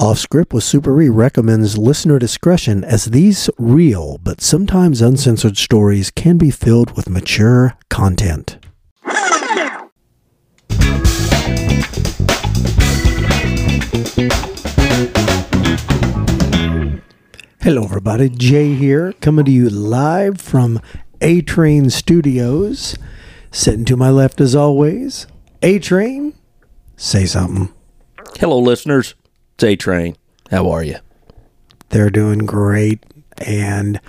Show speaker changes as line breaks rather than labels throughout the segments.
Off Script with Super E recommends listener discretion as these real but sometimes uncensored stories can be filled with mature content. Hello, everybody. Jay here, coming to you live from A Train Studios. Sitting to my left, as always, A Train. Say something.
Hello, listeners. It's A Train. How are you?
They're doing great. And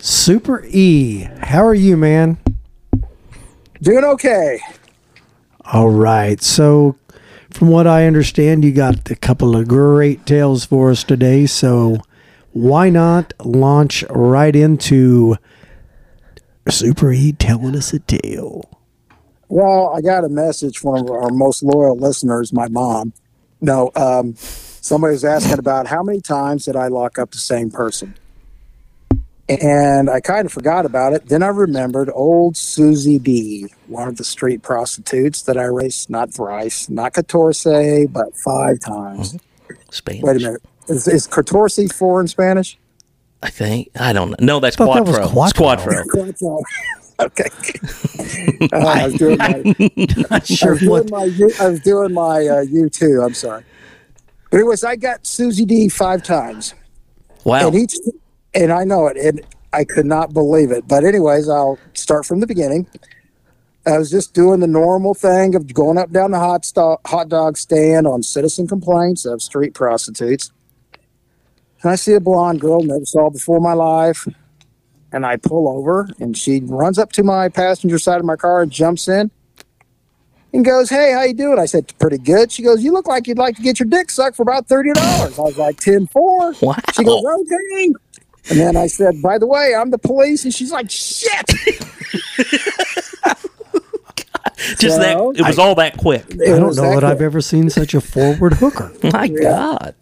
Super E, how are you, man?
Doing okay.
All right. So, from what I understand, you got a couple of great tales for us today. So, why not launch right into Super E telling us a tale?
Well, I got a message from our most loyal listeners, my mom. No, um, somebody was asking about how many times did I lock up the same person? And I kind of forgot about it. Then I remembered old Suzy D, one of the street prostitutes that I raced not thrice, not catorce, but five times.
Spanish.
Wait a minute. Is, is catorce four in Spanish?
I think. I don't know. No, that's
thought that was
Quattro.
Quattro.
Okay. Uh, I was doing my,
Not
I was doing
what.
my, U- I was doing my uh, U2. I'm sorry. But anyways, I got Suzy D five times.
Wow.
And each, and I know it, and I could not believe it. But anyways, I'll start from the beginning. I was just doing the normal thing of going up down the hot hot dog stand on citizen complaints of street prostitutes. And I see a blonde girl never saw before in my life. And I pull over, and she runs up to my passenger side of my car and jumps in and goes, "Hey, how you doing?" I said, "Pretty good." She goes, "You look like you'd like to get your dick sucked for about thirty dollars." I was like, 10 4
Wow.
She goes, "Okay." And then I said, "By the way, I'm the police," and she's like, "Shit."
Just that it was all that quick.
I don't know that
quick.
I've ever seen such a forward hooker.
My God.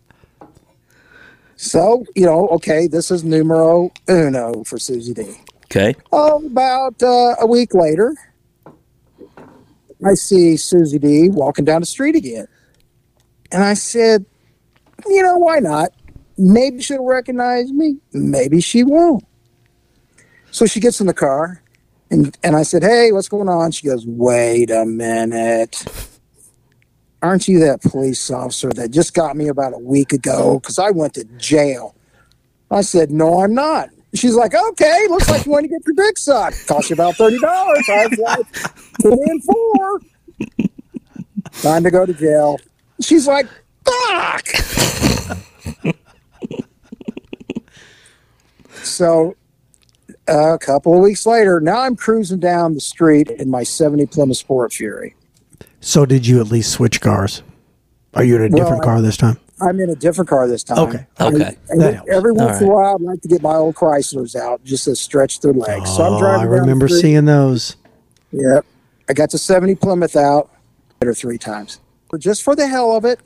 So you know, okay, this is numero uno for Suzy D.
Okay.
Oh, about uh, a week later, I see Suzy D walking down the street again. And I said, you know, why not? Maybe she'll recognize me. Maybe she won't. So she gets in the car and, and I said, hey, what's going on? She goes, wait a minute. Aren't you that police officer that just got me about a week ago? Because I went to jail. I said, no, I'm not. She's like, okay, looks like you want to get your dick sucked. Cost you about $30. I was like, put in four. Time to go to jail. She's like, fuck. so a couple of weeks later, now I'm cruising down the street in my 70 Plymouth Sport Fury.
So, did you at least switch cars? Are you in a different
Well,
car this time?
I'm in a different car this time.
Okay.
Okay.
And
That
every
All
once in a while, I'd like to get my old Chryslers out just to stretch their legs. so I'm
Oh,
driving.
I remember
street.
seeing those.
Yep. I got the 70 Plymouth out, hit her three times. Just for the hell of it.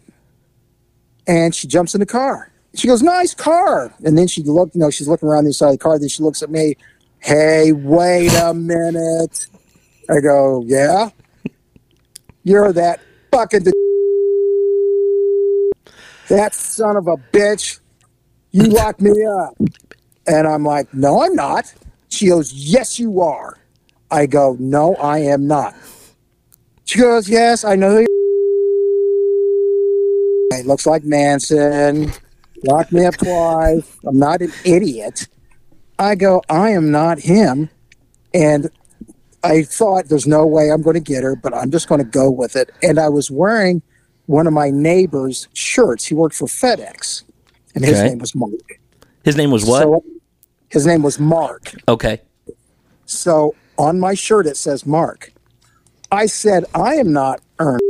And she jumps in the car. She goes, nice car. And then she looked, you know, she's looking around the inside of the car. Then she looks at me. Hey, wait a minute. I go, yeah. You're that fucking that son of a bitch. You locked me up. And I'm like, no, I'm not. She goes, yes, you are. I go, no, I am not. She goes, yes, I know you It looks like Manson. Locked me up twice. I'm not an idiot. I go, I am not him. And I thought there's no way I'm going to get her, but I'm just going to go with it. And I was wearing one of my neighbor's shirts. He worked for FedEx, and his
Okay.
name was Mark.
His name was what?
So his name was Mark.
okay.
So on my shirt it says Mark. I said, I am not Ernest.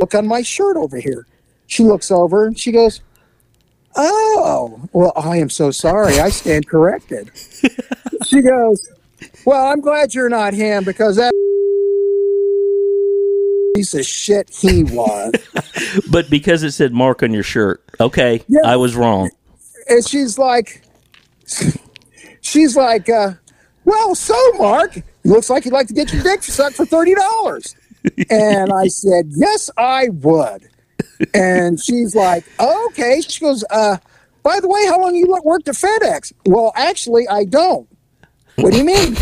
Look on my shirt over here. She looks over and she goes, Oh, well, I am so sorry. I stand corrected. she goes, Well, I'm glad you're not him because that piece of shit he was.
But because it said Mark on your shirt, okay,
Yeah.
I was wrong.
and she's like, she's like, uh, well, so Mark, looks like you'd like to get your dick sucked for thirty dollars. and I said, yes, I would. and she's like, oh, "Okay." She goes, "Uh, by the way, how long you worked at FedEx?" Well, actually, I don't. What do you mean?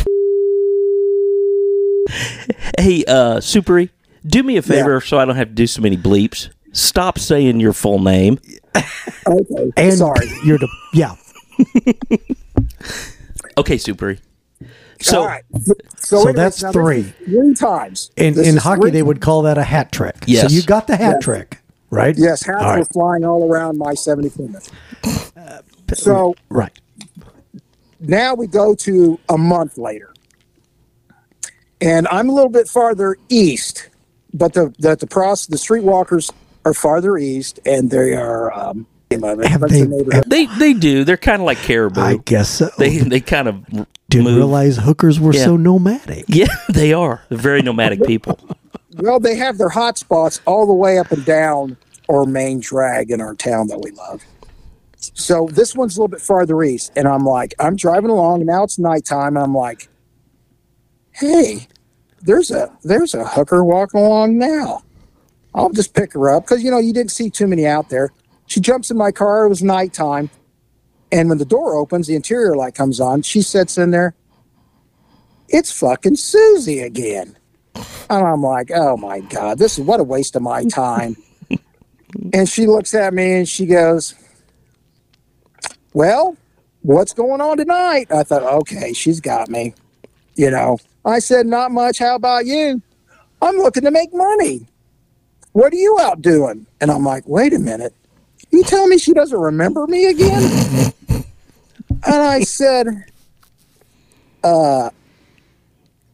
Hey, uh, Supery, do me a favor so I don't have to do so many bleeps. Stop saying your full name.
Okay,
And
sorry.
you're the yeah.
Okay, Supery. So,
All right. So,
So that's
now
three.
Three times.
In
This
in hockey,
three-
they would call that a hat trick.
Yes.
So you got the hat
Yes.
trick, right?
Yes, hats
All
were
right.
flying all around my 70 Plymouth. So
Right.
Now we go to a month later. And I'm a little bit farther east, but the the the, pros, the streetwalkers are farther east, and they are. Um,
they-
they they do. They're kind of like caribou.
I guess so.
they they kind of
didn't
move.
realize hookers were
Yeah.
so nomadic.
Yeah, they are. They're very nomadic people.
Well, they have their hot spots all the way up and down our main drag in our town that we love. So this one's a little bit farther east, and I'm like, I'm driving along, and now it's nighttime, and I'm like, hey, there's a there's a hooker walking along now. I'll just pick her up because you know you didn't see too many out there. She jumps in my car. It was nighttime, and when the door opens, the interior light comes on. She sits in there. It's fucking Suzy again. And I'm like, oh my God, this is what a waste of my time. and she looks at me and she goes, well, what's going on tonight? I thought, okay, she's got me. You know, I said, not much. How about you? I'm looking to make money. What are you out doing? And I'm like, wait a minute. You tell me she doesn't remember me again? and I said, uh,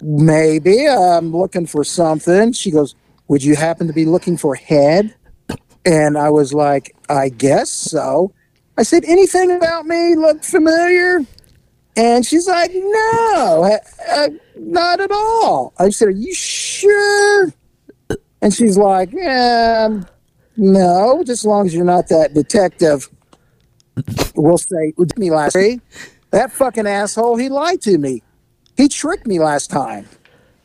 maybe I'm looking for something. She goes, Would you happen to be looking for head? And I was like, I guess so. I said, Anything about me look familiar? And she's like, No, uh, uh, not at all. I said, Are you sure? And she's like, um, No, just as long as you're not that detective. We'll say, me last week. That fucking asshole, he lied to me. He tricked me last time.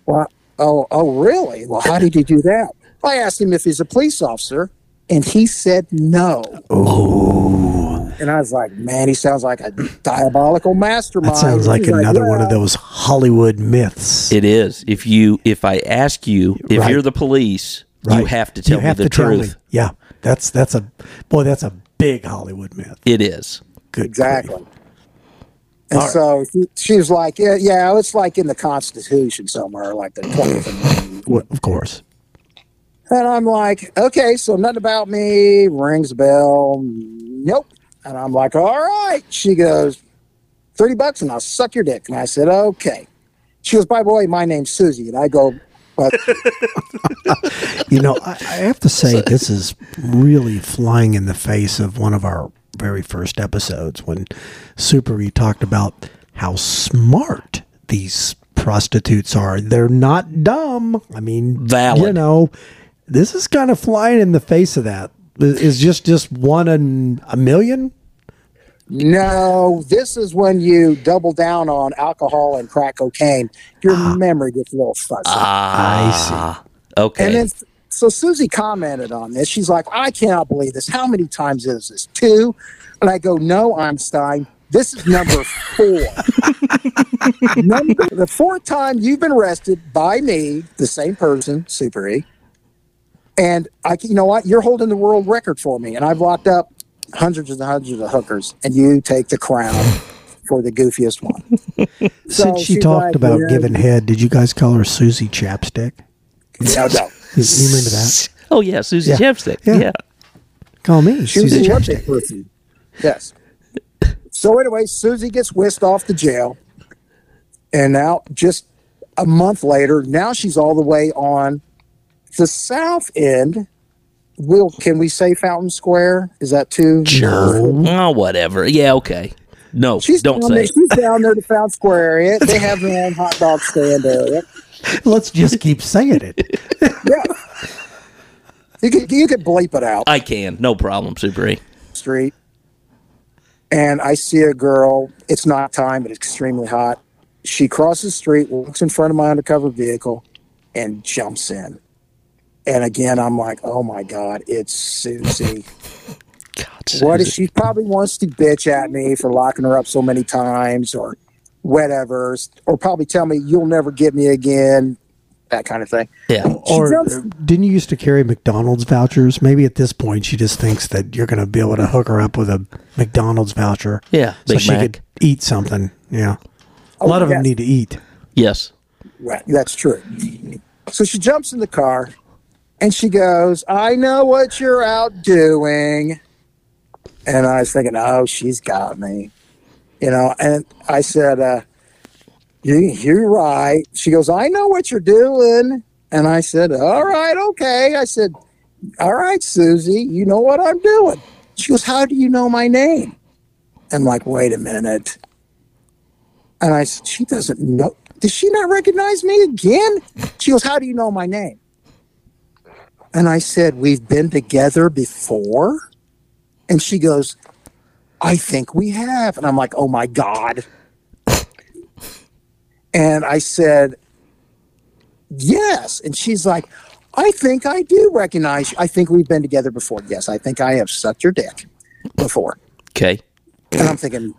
Well, oh, oh, really? Well, how did he do that? I asked him if he's a police officer, and he said no.
Oh,
And I was like, man, he sounds like a diabolical mastermind.
that sounds like
He's
another one of those Hollywood myths.
It is. If you if I ask you if
Right.
you're the police, you have to tell
You
me the
to tell
truth.
me. Yeah, that's that's a boy. That's a big Hollywood myth.
It is.
Good,
Exactly.
grief.
And
All right.
so she, she was like, yeah, yeah, it's like in the Constitution somewhere, like the 20th Amendment.
Well, of course.
And I'm like, okay, so nothing about me rings a bell. Nope. And I'm like, all right. She goes, 30 bucks and I'll suck your dick. And I said, okay. She goes, by the way, my name's Suzy. And I go, but
You know, I, I have to say this is really flying in the face of one of our very first episodes when Super E talked about how smart these prostitutes are. They're not dumb. I mean,
Valid.
You know, this is kind of flying in the face of that. Is just just one in a million?
no, this is when you double down on alcohol and crack cocaine. Your memory gets a little fuzzy.
Ah, I see. Okay.
And then, so Suzy commented on this. She's like, I cannot believe this. How many times is this? Two? And I go, No, Einstein. This is number four. number, the fourth time you've been arrested by me, the same person, Super E. And I, you know what? You're holding the world record for me. And I've locked up hundreds and hundreds of hookers, and you take the crown for the goofiest one. So
Since she talked
like,
about
yeah.
giving head, did you guys call her Suzy Chapstick?
No, no.
You, you remember that?
oh yeah, Suzy
Yeah.
Chapstick.
Yeah.
Yeah.
Call me
She was
Suzy
a Olympic
Chapstick.
person. Yes. So anyway, Suzy gets whisked off to jail, and now just a month later, now she's all the way on the south end. Will can we say Fountain Square? Is that too?
Sure.
Oh, whatever. Yeah. Okay. No,
She's
don't
down
say.
there, she's down there to Fountain Square area. They have their own hot dog stand area.
Let's just keep saying it.
Yeah. You could you could bleep it out.
I can. No problem, Super E.
street and I see a girl. It's not time, but it's extremely hot. She crosses the street, walks in front of my undercover vehicle, and jumps in. And again, I'm like, oh my God, it's Suzy.
God,
What is she probably wants to bitch at me for locking her up so many times or whatever, or probably tell me you'll never get me again, that kind of thing.
Yeah.
She
Or
jumps- uh,
didn't you used to carry McDonald's vouchers? Maybe at this point she just thinks that you're going to be able to hook her up with a McDonald's voucher.
Yeah,
so
Big
she
Mac.
could eat something. Yeah, a
Oh,
lot of them need to eat.
Yes.
Right, that's true. So she jumps in the car and she goes, I know what you're out doing. And I was thinking, oh, she's got me. You know, and I said, uh, you, You're right. She goes, I know what you're doing. And I said, All right, okay. I said, All right, Suzy, you know what I'm doing. She goes, How do you know my name? And I'm like, Wait a minute. And I said, She doesn't know. Does she not recognize me again? She goes, How do you know my name? And I said, We've been together before. And she goes, I think we have. And I'm like, Oh my God. And I said, Yes. And she's like, I think I do recognize you. I think we've been together before. Yes, I think I have sucked your dick before.
Okay.
And I'm thinking,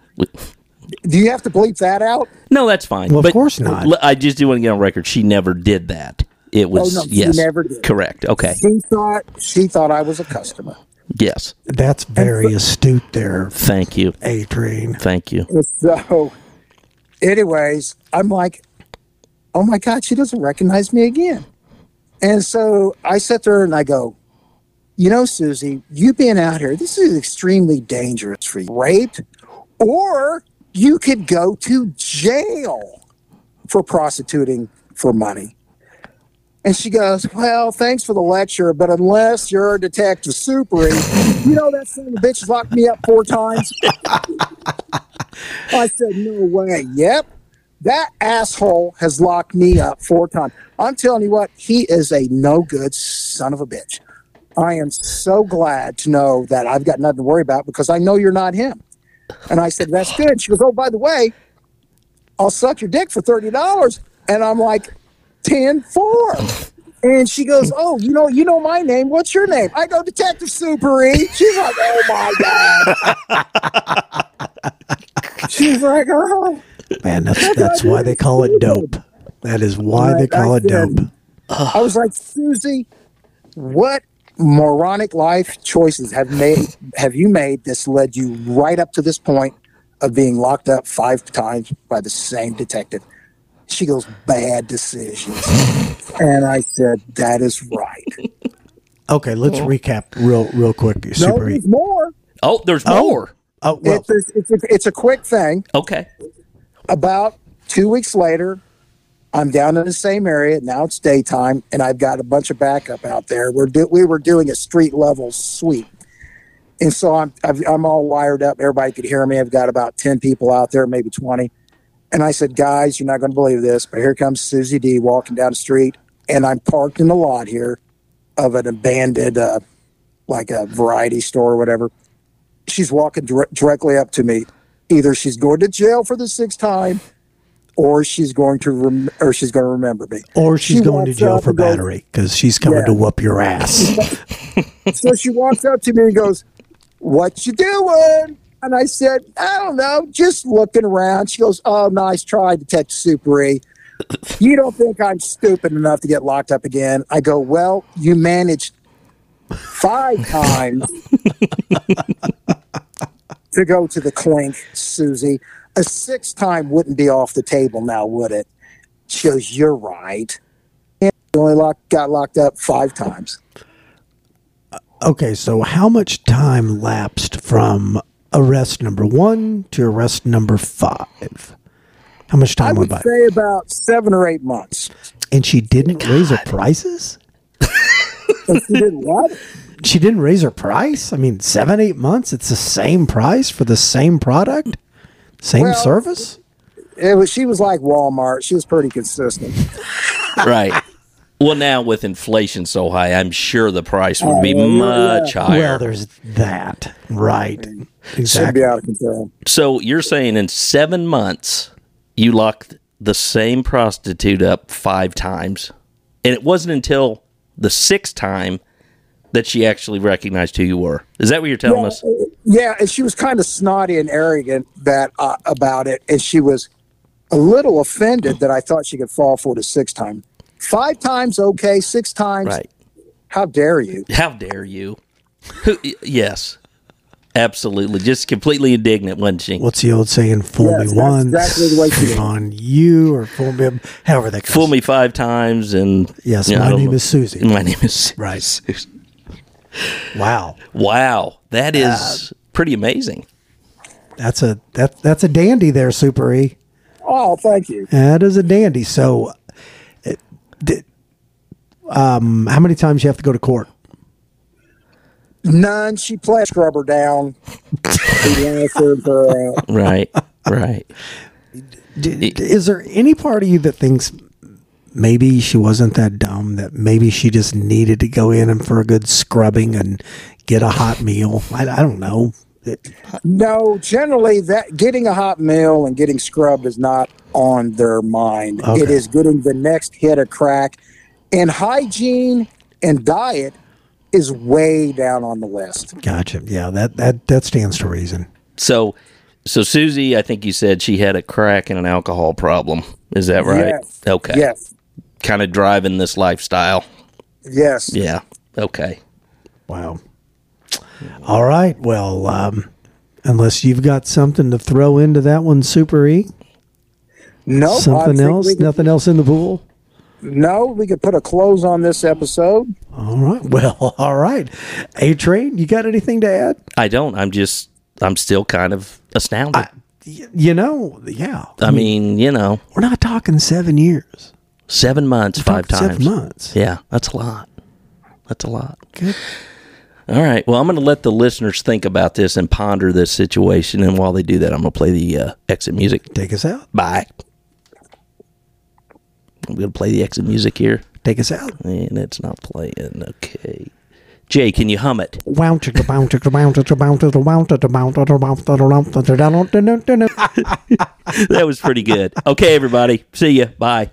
do you have to bleep that out?
No, that's fine.
Well, of course not.
I just do want to get on record. She never did that. It oh, was
Oh, no,
yes,
never did.
correct. Okay,
She thought she thought I was a customer.
yes.
That's very astute there,
Thank you,
A Train.
thank you.
So, anyways, I'm like, oh my God, she doesn't recognize me again. And so I sit there and I go, you know, Suzy, you being out here, this is extremely dangerous for you. Raped, or you could go to jail for prostituting for money. And she goes, Well, thanks for the lecture, but unless you're a detective supery, you know that son of a bitch locked me up four times. I said, No way. Yep. That asshole has locked me up four times. I'm telling you what, he is a no good son of a bitch. I am so glad to know that I've got nothing to worry about because I know you're not him. And I said, That's good. She goes, Oh, by the way, I'll suck your dick for $30. And I'm like, 10 4. And she goes, Oh, you know, you know my name. What's your name? I go, Detective Supery. She's like, Oh my God. She's like, Oh.
Man, that's that's why they call it dope. That is why they call it dope.
I was like, Suzy, what moronic life choices have made have you made that's led you right up to this point of being locked up five times by the same detective? She goes, bad decisions. and I said, that is right.
Okay, let's recap real real quick.
No,
Super.
there's more.
Oh, there's
Oh.
more.
oh well,
It's, it's, it's, a, it's a quick thing.
Okay.
About two weeks later, I'm down in the same area. Now it's daytime, and I've got a bunch of backup out there. We're do, we were doing a street level sweep, and so I'm I've, I'm all wired up. Everybody could hear me. I've got about ten people out there, maybe twenty. And I said, guys, you're not going to believe this, but here comes Suzy D walking down the street, and I'm parked in the lot here of an abandoned, uh, like a variety store or whatever. She's walking dire- directly up to me. Either she's going to jail for the sixth time, or she's going to rem- or she's going to remember me.
or she's
she
going to jail for battery because she's coming
Yeah.
to whoop your ass.
so she walks up to me and goes, "What you doing?" And I said, "I don't know, just looking around." She goes, "Oh, nice try, Detective Supery. You don't think I'm stupid enough to get locked up again?" I go, "Well, you managed five times to go to the clink, Suzy. A sixth time wouldn't be off the table now, would it?" She goes, "You're right." And you only locked, got locked up five times.
Uh, okay, so how much time lapsed from arrest number one to arrest number five? How much
I
time went
would
by?
say about seven or eight months.
And she didn't raise her prices?
Oh, she didn't what?
She didn't raise her price? I mean, seven, eight months? It's the same price for the same product? Same
Well-
service?
It was. She was like Walmart. She was pretty consistent.
Right. Well, now with inflation so high, I'm sure the price would be
yeah,
much
yeah.
higher.
Well, there's that. Right.
Should
Exactly.
be out of control.
so you're saying in seven months you locked the same prostitute up five times, and it wasn't until the sixth time that she actually recognized who you were. Is that what you're telling
yeah,
us?
Yeah, and she was kind of snotty and arrogant that uh, about it, and she was a little offended that I thought she could fall for the sixth time. Five times, okay. Six times,
Right.
how dare you?
How dare you? Who, yes. Absolutely. Just completely indignant, wasn't she?
What's the old saying? Fool
Yes,
me once,
exactly the way she
shame on you, or fool me, however that goes.
Fool me five times and
Yes,
you know,
my name
know.
is Suzy.
My name is
Right. Wow,
Wow. That uh, is pretty amazing.
that's a that that's a dandy there, Super E.
Oh, thank you.
That is a dandy. So, it, di- um, how many times you have to go to court?
None. She played scrubber down. He answered her,
Right. right.
D- d- is there any part of you that thinks maybe she wasn't that dumb? That maybe she just needed to go in and for a good scrubbing and get a hot meal? I, I don't know. It-
No, generally that getting a hot meal and getting scrubbed is not on their mind.
Okay.
It is getting the next hit of crack. And hygiene and diet is way down on the list.
gotcha. Yeah, that that that stands to reason.
So, so Suzy, I think you said she had a crack and an alcohol problem. Is that right?
Yes.
Okay.
Yes.
Kind of driving this lifestyle.
Yes.
Yeah. Okay.
Wow. All right. Well, um, unless you've got something to throw into that one, Super E.
No.
Something else?
Could,
Nothing else in the pool?
no, we could put a close on this episode.
All right. Well, all right. A Train, you got anything to add?
I don't. I'm just. I'm still kind of astounded. I,
Y- You know, yeah.
I mean, you know,
we're not talking seven years.
seven months, five times.
seven months.
Yeah, that's a lot. That's a lot.
Good.
All right. Well, I'm going to let the listeners think about this and ponder this situation. And while they do that, I'm going to play the uh, exit music.
Take us out.
Bye. I'm going to play the exit music here.
Take us out.
And it's not playing. Okay. Jay, can you hum it? that was pretty good. Okay, everybody. See you. Bye.